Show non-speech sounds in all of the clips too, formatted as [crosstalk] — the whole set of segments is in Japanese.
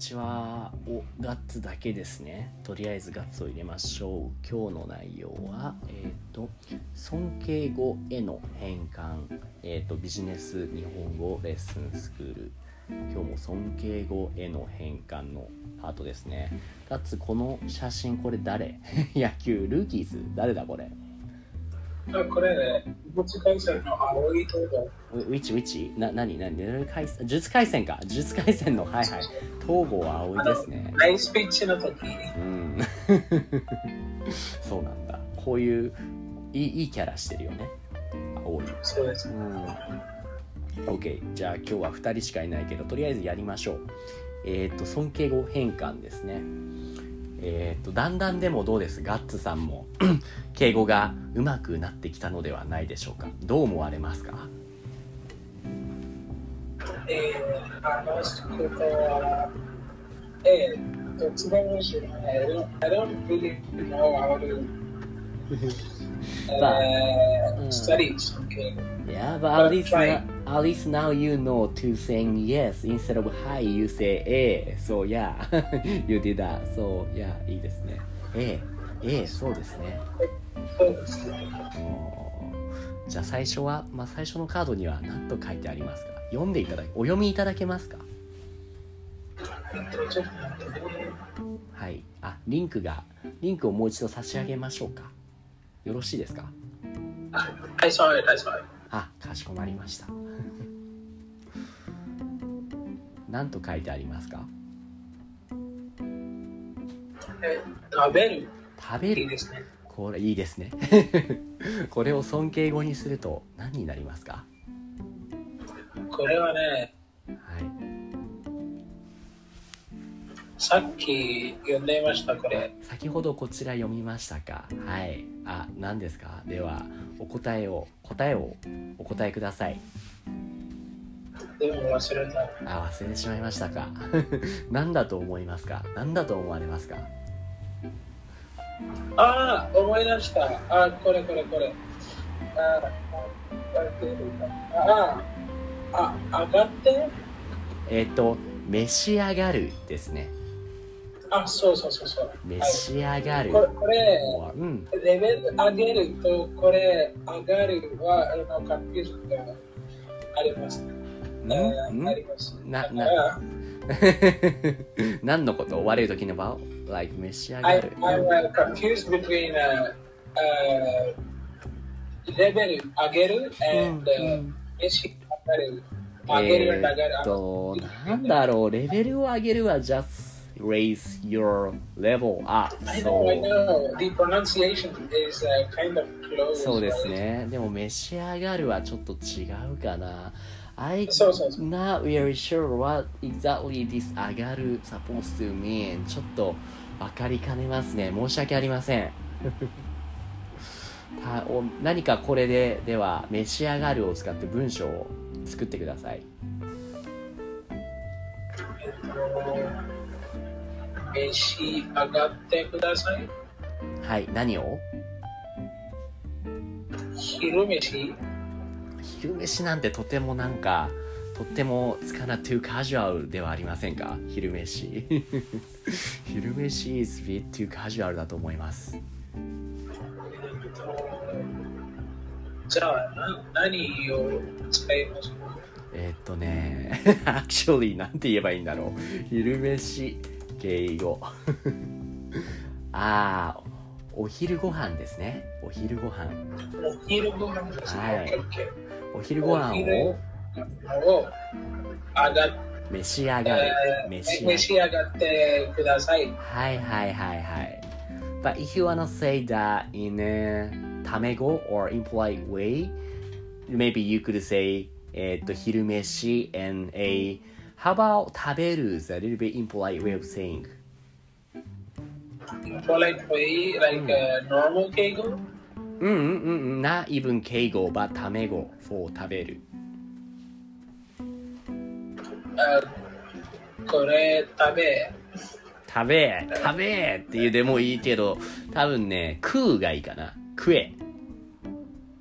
ちは。お、ガッツだけですね。とりあえずガッツを入れましょう。今日の内容は、えっ、と、尊敬語への変換、えっ、と、ビジネス日本語レッスンスクール。今日も尊敬語への変換のパートですね。ガッツ、この写真、これ誰？[laughs] 野球、ルーキーズ誰だこれ？あこれね、武術回戦の青い東郷。ウィッチウィッチ？な、なになに呪術回戦か。呪術回戦の、はいはい。東郷葵ですね。ナイスピッチの時。うん。[laughs] そうなんだ。こういう、いい、いいキャラしてるよね。葵。そうです。うん。OK。じゃあ今日は2人しかいないけど、とりあえずやりましょう。えっ、と、尊敬語変換ですね。えっ、と、だんだんでもどうです？ガッツさんも [clears throat] 敬語が上手くなってきたのではないでしょうか？どう思われますか？えー、話すことは、えー、とつばもしい。I don't, I don't really know how to [laughs] uh, mm. study something. Yeah, but at least, at least now you know to saying yes instead of hi, you say え So yeah, [laughs] you did that. So yeah, いいですね。ええ、ええ、そうですね。そうですね。おーじゃあ最初は、まあ、最初のカードには何と書いてありますか？読んでいただき、お読みいただけますか？はい。あ、リンクが、リンクをもう一度差し上げましょうか。よろしいですか？あ I saw it, I saw it. あ、かしこまりました。[laughs] 何と書いてありますか？え食べる。食べるいいですね。これいいですね [laughs] これを尊敬語にすると何になりますか？これはね、はいさっき読んでいました、これ。先ほどこちら読みましたか？はいあ何ですか？ではお答えを答えをお答えくださいでも忘れた。あ忘れてしまいましたか [laughs] 何だと思いますか？何だと思われますか？ああ、思い出した。ああ、これこれこれ。ああ、ああ、上がって。えっ、と召し上がるですねあ、そうそうそうそう。召し上がる、これ、これうんレベル上げると、これ、上がるは、あの、カンピューズがあります。ん？あん？あります。なだから [laughs] 何のこと What are you talking about? Like 召し上が I, る I'm uh, confused between uh, uh, レベル上げる and うんう uh, ん召し上がる。上げる上がるーっと、なんだろう、レベルを上げるは just raise your level up. Know, I う know. The pronunciation is uh, kind of close. そうです?ね。でも、召し上がるはちょっと違うかな。I そうそうそう not really sure what exactly this 上がる supposed to mean. ちょっと分かりかねますね。申し訳ありません。たお何かこれで、では、召し上がるを使って文章を作ってください。召し上がってください。はい、何を？昼飯。昼飯なんてとてもなんかとってもつかな too casual ではありませんか？昼飯。[laughs] 昼飯 is bit too casual だと思います。じゃあ、な何を使いますか？えーっとね [laughs] actually なんて言えばいいんだろう。昼飯敬語 [laughs] ああお昼ご飯ですね。お昼ご飯。お昼ご飯ですね。はい。お昼ご飯を？を上がっ召し上がるえー召し上がる召し上がってください。はいはいはいはい。But if you wanna say that in a タメ語 or impolite way, maybe you could say えっと昼飯 and a How about 食べる is a little bit impolite way of saying polite way, like uh, normal 敬語うんうんうんうん Not even 敬語 but タメ語 for 食べるあこれ食べ。食べ食べって言うでもいいけど多分ね食うがいいかな食え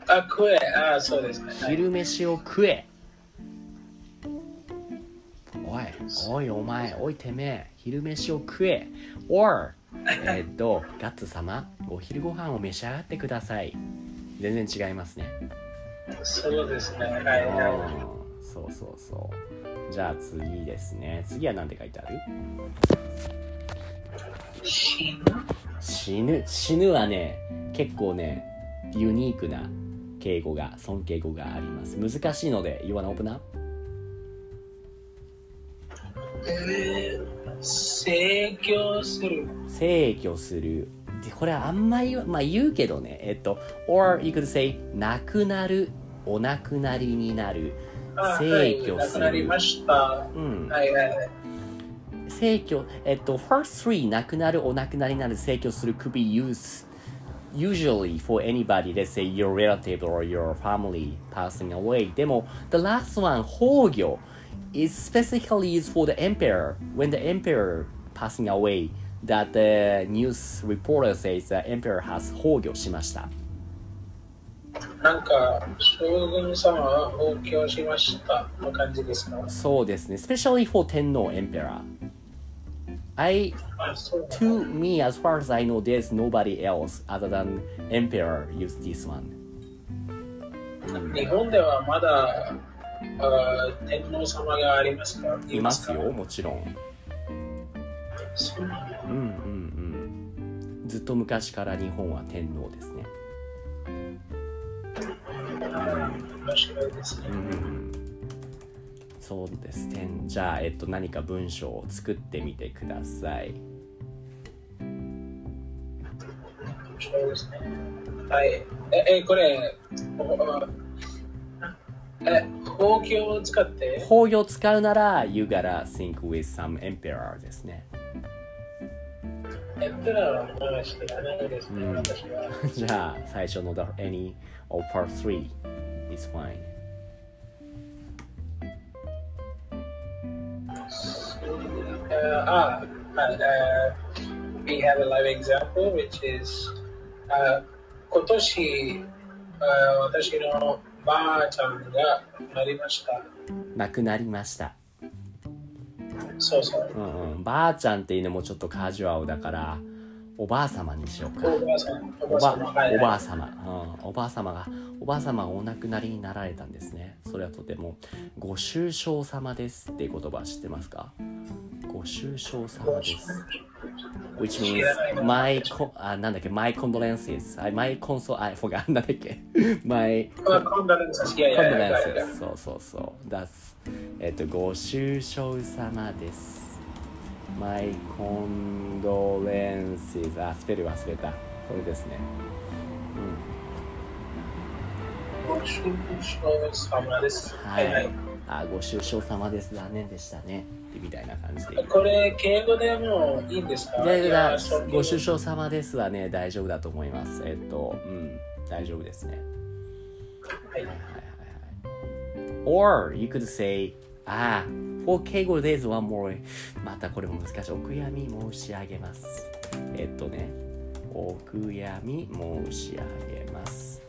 あ、食え。あ、そうですね。はい昼飯を食えおいおいお前おいてめえ昼飯を食え。Or えっとガッツ様お昼ご飯を召し上がってください。全然違いますね。そうですね。はいはうん。そうそうそう。じゃあ次ですね。次は何て書いてある？い。死ぬ？死ぬ死ぬはね結構ねユニークな敬語が尊敬語があります。難しいので You wanna open up? えー制御する。制御するでこれはあんまりまあ言うけどねえっと or you could say なくなるお亡くなりになるあ制御すはいなくなりる、ました。うんはいはいはい。制御えっと first three なくなるお亡くなりになる制御する could be used usually for anybody let's say your relative or your family passing away でも the last one 崩御 is specifically used for the emperor when the emperor passing away that the news reporter says the emperor has 崩御しましたなんか、将軍様は崩御しましたの感じですかそうですね especially for 天皇 emperor I あ、そうなんだ to me as far as I know there's nobody else other than emperor use this one 日本ではまだ あ天皇様がありますかいますか？よもちろん。そうなんだ。うんうんうん。ずっと昔から日本は天皇ですね。面白いですね。うん。そうですね。じゃあえっと何か文章を作ってみてください。面白いですね。はい。え、えこれ、え、ほうきを使って、崩御を使うなら You gotta think with some emperor ですねエンペラーは話知らないですね、うん私は。じゃあ最初の the any or part 3 is fine あ、はい。え we have a live example which is あ今年あ私のばあちゃんがなりました。亡くなりました。そうそう。うんうん。ばあちゃんっていうのもちょっとカジュアルだからおばあ様にしようか。おばあさん、おおば。あ様、うん、おばあ様がおばあ様がお亡くなりになられたんですね。それはとてもご愁傷様ですっていう言葉知ってますか？ご愁傷様です which means な my co- あなんだっけ my condolences I my consol I forgot なんだっけ my あコンドレンサス、いやいやいやいやいや condolences そうそうそう that's えっとご愁傷様です my condolences あスペル忘れたそれですねご愁傷様です。はい、はいはい。あご愁傷様です。残念でしたね。みたいな感じで。これ、敬語でもいいんですか？ご愁傷様ですはね大丈夫だと思います。えっとうん。大丈夫ですね。はい。はいはいはいはい。Or you could say ああ for 敬語 there's one more. またこれも難しい。お悔やみ申し上げます。えっとねお悔やみ申し上げます、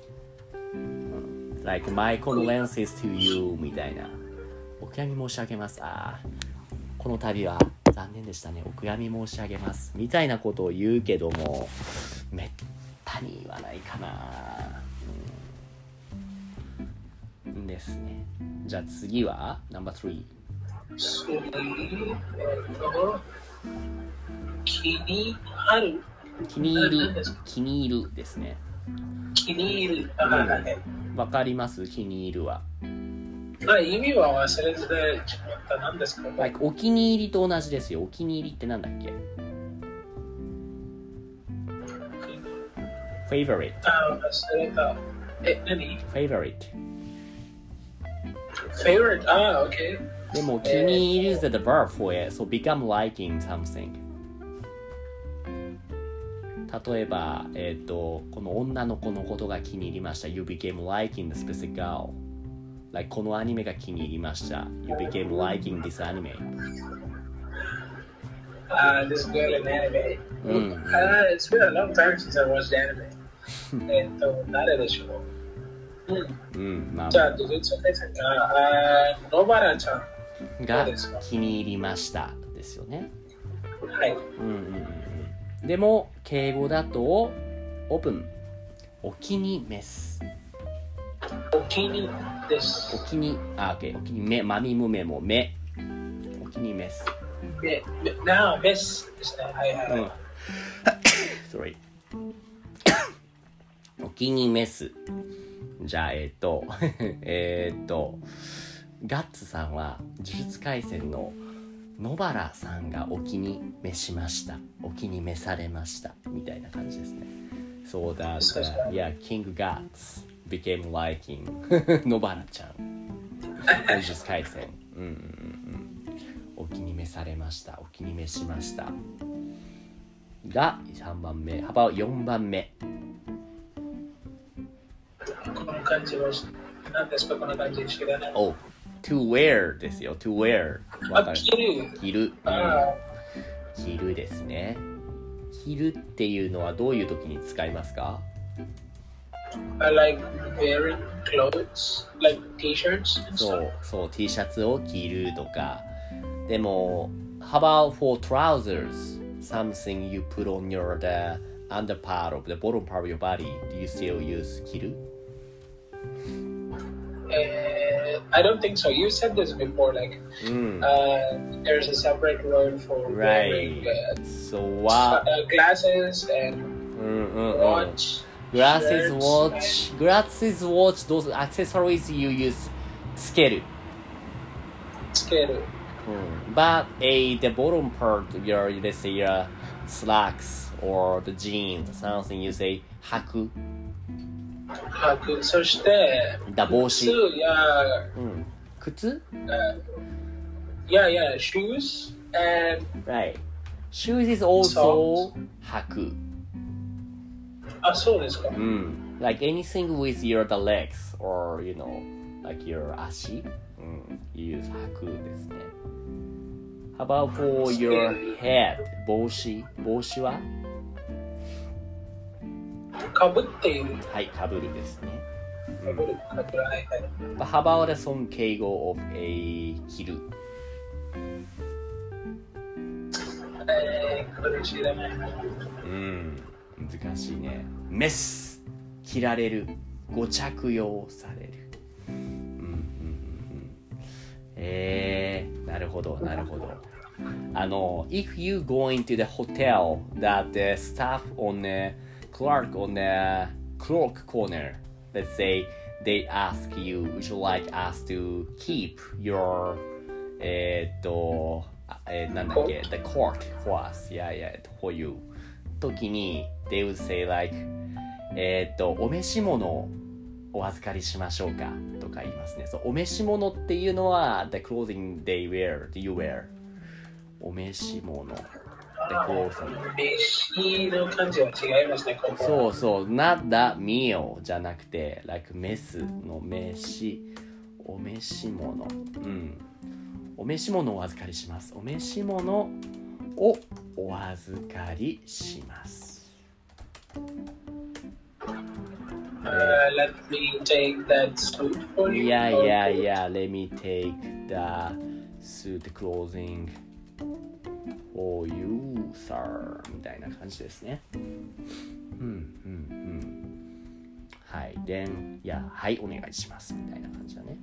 うん、like my condolences to you みたいなお悔やみ申し上げます。ああこの度は残念でしたね。お悔やみ申し上げます。みたいなことを言うけどもめったに言わないかな、うん、ですね。じゃあ次はナンバー3次、えっと、気に入る？気に入る気に入るですね。気に入る。あはい。はいはいわかります？気に入るはまあ、意味は忘れずでしまったなんですか、お気に入りと同じですよ。お気に入りってなんだっけ？favori te あ忘れた。え何？ favorite favorite ああケーでも、気に入りは the verb for for it 例えば、えっ、と、この女の子のことが気に入りました。You became liking the. Like このアニメが気に入りました。You became liking this anime. Uh, this girl in anime. Mm. Uh, it's been a long time since I watched anime. えっと、誰でしょううん。うん、まあじ、ゃあ、どうぞ、さんが、あー、野原ちゃん。が気に入りましたですよね。はい。うんうんうんうん。でも、敬語だと、オープン。お気に召す。お気にですお。気に、あ、OK。お気にめ、まみむめもめ。お気に召す。で、でなあ、メスですね。はいはい。うん。[coughs] Sorry。[coughs] お気に召す。じゃあ、えっ、と、[laughs] えっと、ガッツさんは、呪術廻戦の野原さんがお気に召しました。お気に召されました。みたいな感じですね。そうだ、いや、キングガッツ became liking [laughs] 野原ちゃん。呪術廻戦。うんうんうんうん。お気に召されました。お気に召しました。が3番目。幅4番目。この感じは、何ですか、この感じ知らない。お to wear ですよ。to wear。着る。着るですね。着るっていうのはどういう時に使いますか？I like wearing clothes, like t-shirts and そ stuff. う、そう、T シャツを着るとか。でも、how about for trousers? Something you put on your the under part of the bottom part of your body. Do you still use 着る Uh, I don't think so. You said this before, like うん。 uh, there's a separate word for Right. wearing uh, So what? uh, glasses and うんうんうん。 watch. Glasses, shirts, watch, glasses, watch, those accessories you use つける。 and Scale. But a the bottom part, your let's say your slacks or the jeans, something you say 履く。履く。そして、だ帽子靴や、うん。靴 uh, yeah, yeah, shoes and Right. Shoes is also 履く。 あ、そうですか。うん。Like anything with your the legs or you know, like your 足。うん。You use 履くですね。How about for your head? 帽子帽子はかぶっている。はい、かぶるですね。かぶる。かぶる。はいはい。How about the 尊敬語 of a 着るえー、これ知らない。うん。難しいね。メス着られる。ご着用される。うんうんうんうん。えー、なるほど、なるほど。あの、if you go into the hotel that the staff on the clerk on the clock corner, let's say they ask you, would you like us to keep your えーっと、あえーなんだっけ、the court for us, yeah, yeah, for you. 時に、they would say like, えーっと、お召し物をお預かりしましょうか？とか言いますね。そうお召し物っていうのは、the clothing they wear, you wear. お召し物。the clothing. 飯の感じは違いますね、ここ。そうそう、not that meal じゃなくて、like メスの飯、お召し物。うん。お召し物をお預かりします。お召し物をお預かりします。Uh, let me take that suit for you. いやいやいや、let me take the suit clothing for you, sir. みたいな感じですね。うん、うん、うん。はい。then, いや、はい、お願いします。みたいな感じだね。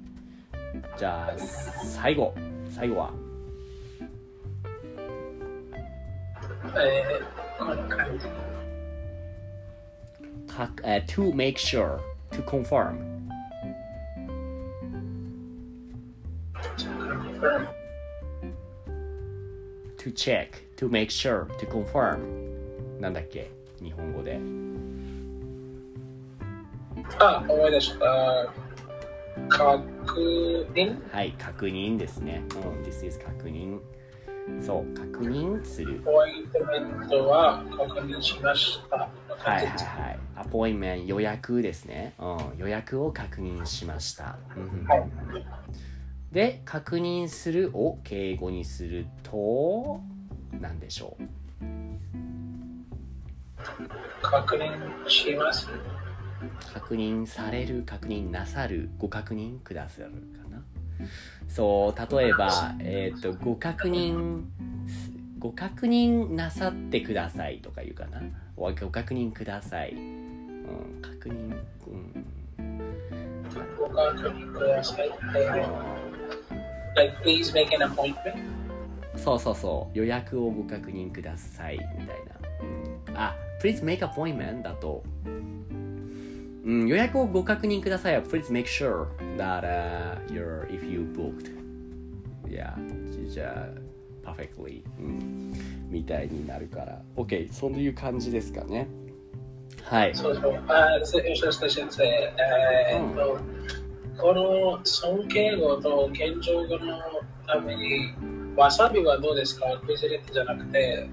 じゃあ、最後。最後は、えー。かえー to make sure, to confirm. to check, to make sure, to confirm. なんだっけ日本語で。あ、思い出した。確認はい、確認ですね。うん、this is 確認。そう、確認する。ホワイトメントは確認しました。はいはいはい。アポインメント予約ですね。うん、予約を確認しました。はいで、確認するを敬語にすると、何でしょう？確認します？確認される、確認なさる、ご確認くださるかな？そう例えば、えっ、とご確認ご確認なさってくださいとか言うかな？ご確認ください、うん、確認、うん、ご確認ください。Like, please make an appointment. そうそうそう予約をご確認くださいみたいな、うん、あ please make appointment だと、うん、予約をご確認くださいは please make sure that、uh, you're if you booked yeah じゃあ perfectly、うん、みたいになるから OK そういう感じですかねはいそうそう。あ、そそして先生、えーっと、この尊敬語と謙譲語のために、わさびはどうですかクイズレットじゃなくて、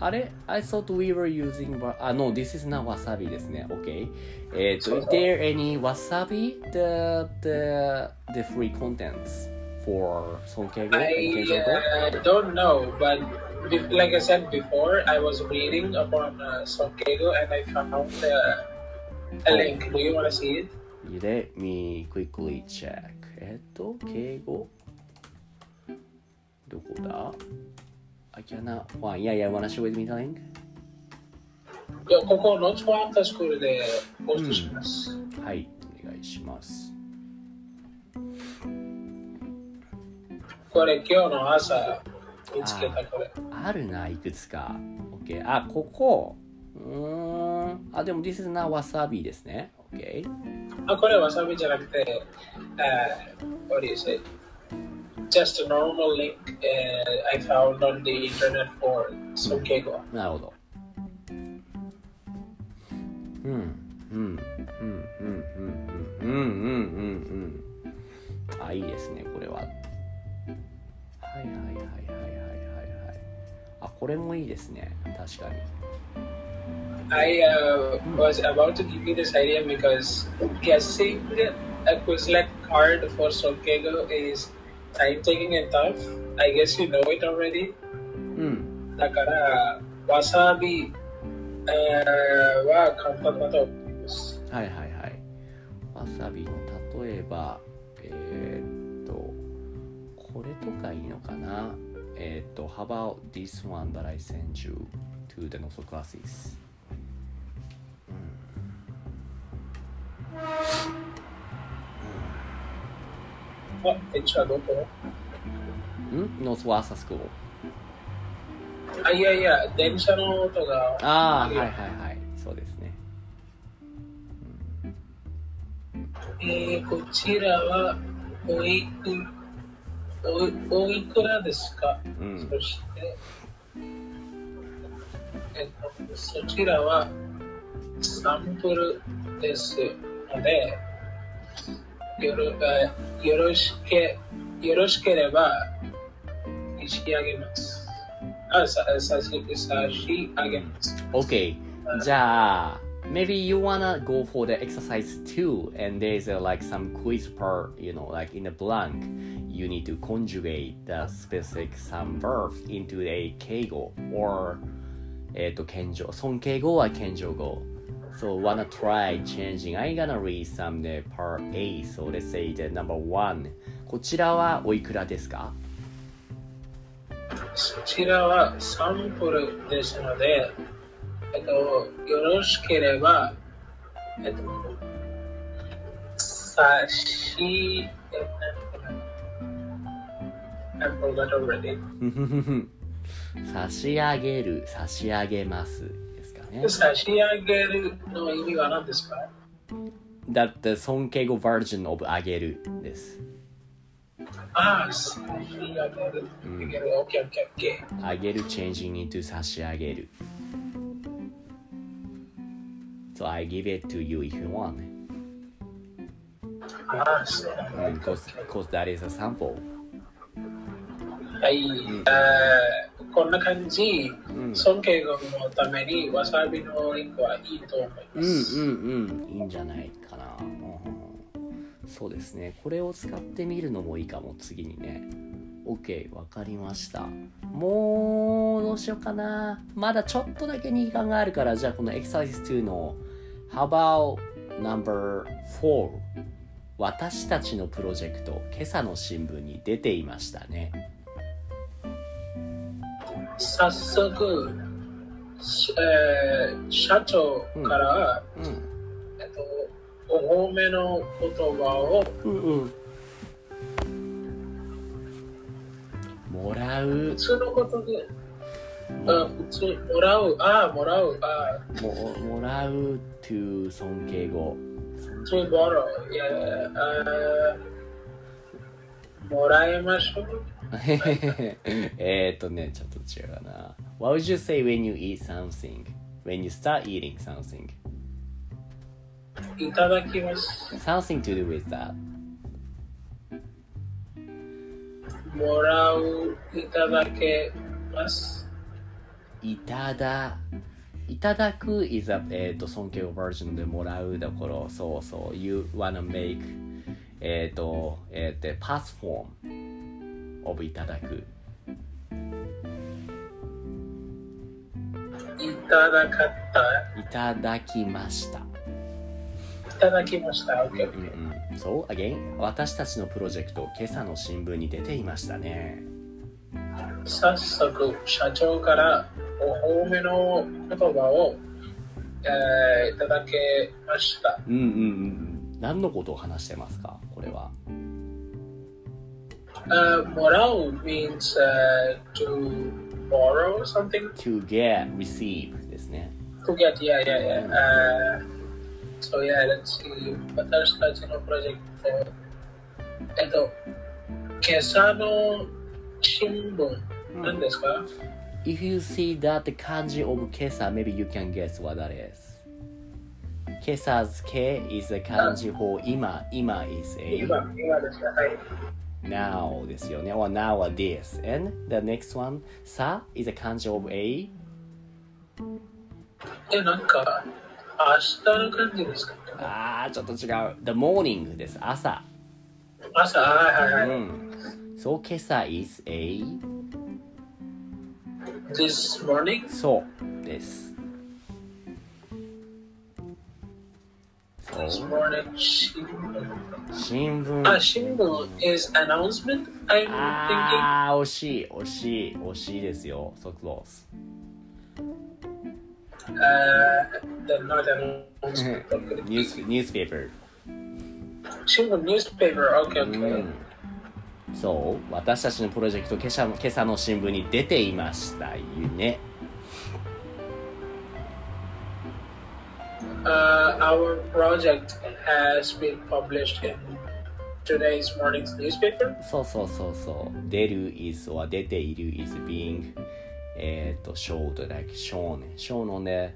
あれ I thought we were using wa- あ、no, this is not wasabi ですね。OK。えっ、と、そう is there any wasabi the, the, the free contents for 尊敬語 I and 謙譲語 uh, don't know, but be- like I said before, I was reading upon uh, Sonkego and I found uh, a link. Do you want to see it? Let me quickly check. えっと、敬語どこだ ?I cannot find. Yeah, yeah, wanna share with me the link? いやここ、ノーツファンタスクールでポストします。はい、お願いします。これ、今日の朝 見つけたこれ。あるな、いくつか。OK。あ、ここ。うーん。あ、でも、this is not wasabi ですね。OK。あ、これわさびじゃなくて、uh, what do you say? Just a normal link uh, I found on the internet for Sonkego. なるほど。うん。うん。うん。うん。うん。うん。うん。うん。うん。うん。あ、いいですね、これもいいですね。確かに。I uh, was about to give you this idea because guessing a Quizlet card for Sonkego is time taking and tough. I guess you know it already. うん。だから、わさび、えーは簡単だと思います。はいはいはい。わさびの例えば、えーっと、これとかいいのかなえっ、と、How about this one that I sent you to the NOSO classes? あ、電車？ん？ノースワーサスコー。あ、いやいや、電車の音が。ああ、はいはいはい、そうですね。えー、こちらは保育おいおいくらですか、うんそして、えっと、そちらはサンプルですので、よろえーよろしけよろしければ仕上げます。あ、さ差し上げます。Okay. じゃあ、maybe you wanna go for the exercise two and there's a, like some quiz part, you know, like in the blank, you need to conjugate the specific some verb into a 敬語 or えっと、謙譲。尊敬語は謙譲語。So wanna try changing. I'm gonna read some the part A. So let's say the number one. こちらはおいくらですかそちらはサンプルですので、 えっと、よろしければ、えっと、差し、えっと.差し上げる、差し上げます。ですかね。差し上げるの意味は何ですか？だって尊敬語バージョン of あげるです。ああ、差し上げる。うんいける OK, OK, OK. あげる changing into 差し上げる。So I give it to you if you want. ああ、そう。Because, because that is a sample. はい、えーこんな感じ、うん尊敬語のためにわさびのリンクはいいと思いうんます。うんうん。いいんじゃないかな。うんうんそうですね。これを使ってみるのもいいかも、次にね。OK、わかりました。もう、どうしようかな。まだちょっとだけ2時間があるから、じゃあこの Exercise 2の How about number 4? 私たちのプロジェクト今朝の新聞に出ていましたね早速、しえー社長から、うんえっと、お褒めの言葉をうんうんらう普通のことで、あ普通、もらう、ああ、もらう、ああ、ももらう to 尊敬語 to borrow、いやいや、あーもらいましょう。えーっとねちょっと違うかな What would you say when you eat something? When you start eating something? いただきます。Something to do with that もらう、いただけます。いただいただく is a えーっと尊敬語バージョンでもらうだからそうそう You wanna make えーっとえーっと past form of いただくいただかった。いただきましたいただきました。う。うん、そう、again 私たちのプロジェクト今朝の新聞に出ていましたね。早速、社長からお褒めの言葉を、えーいただけました。うんうんうん。うん何のことを話してますか？これは。Uh, もらう means、uh, to borrow something. To get receive ですね。To get, yeah, yeah, yeah. Uh, so yeah, let's see. 私たちのプロジェクト、えっと、今朝の新聞、何ですか、If you see that 字 of 今朝 maybe you can guess what that is 今朝 K is a 漢字 for 今今 is a 今、今ですかはい。now ですよね or now or this and the next one さ is a 漢字 of a え、なんか、明日の感じですかあーちょっと違う the morning です朝朝、はいはいはい。うんそう今朝 is a This morning, そうです。そ this う morning, 新聞。新あ、聞。新聞 is announcement, I'm thinking. ああ、惜しい、惜しい、惜しいですよ。So close. Uh, the. Okay. News, newspaper. 新聞 newspaper, okay, う okay. ん。そう、私たちのプロジェクト、今朝の今朝の新聞に出ていましたよね。Uh, our project has been published in today's morning's newspaper. そうそうそうそう。出る is or 出ている is being えっと、showed like shown. shown on the,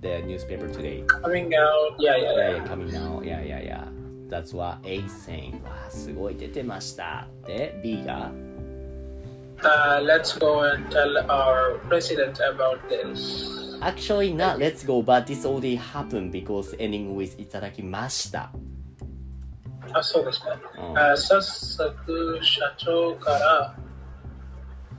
the newspaper today. Coming out, yeah, yeah, Yeah, yeah. coming now. Yeah, yeah, yeah. That's what A saying. わあ、すごい出てました。で、B が Uh, let's go and tell our president about this. Actually not let's go, but this already happened because ending with いただきました。あ、そうですか。うんあ早速、社長から、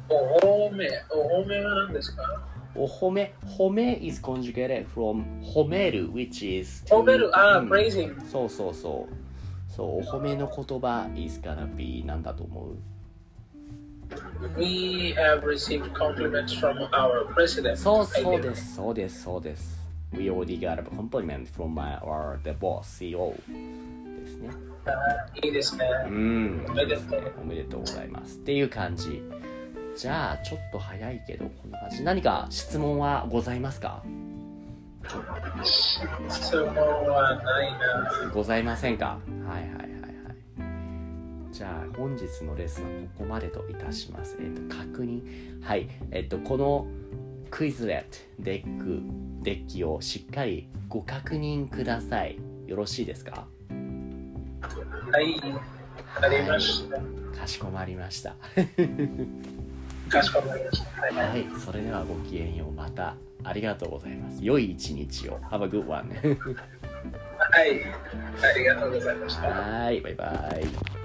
お褒め、お褒めは何ですかお褒め、褒め is conjugated from 褒める which is 褒める、あ、うん praising。そうそうそう。そう、お褒めの言葉 is gonna be なんだと思う We have received compliments from our president. そうそうです、そうです、そうです。We already got a compliment from my, our, the boss, CEO ですね。いいですね。うん。おめでとうございます。っていう感じ。じゃあ、ちょっと早いけど、こんな感じ。何か質問はございますか？質問はないな。ございませんか？はいはいはいはい。じゃあ、本日のレッスンはここまでといたします。えっ、と、確認。はい。えっ、と、この Quizlet、deck、デッキをしっかりご確認ください。よろしいですか？はい。ありました。かしこまりました。かしこまりました。はい。はい。それではごきげんよう。またありがとうございます。良い一日を。Have a good one. はい。ありがとうございました。はい。バイバイ。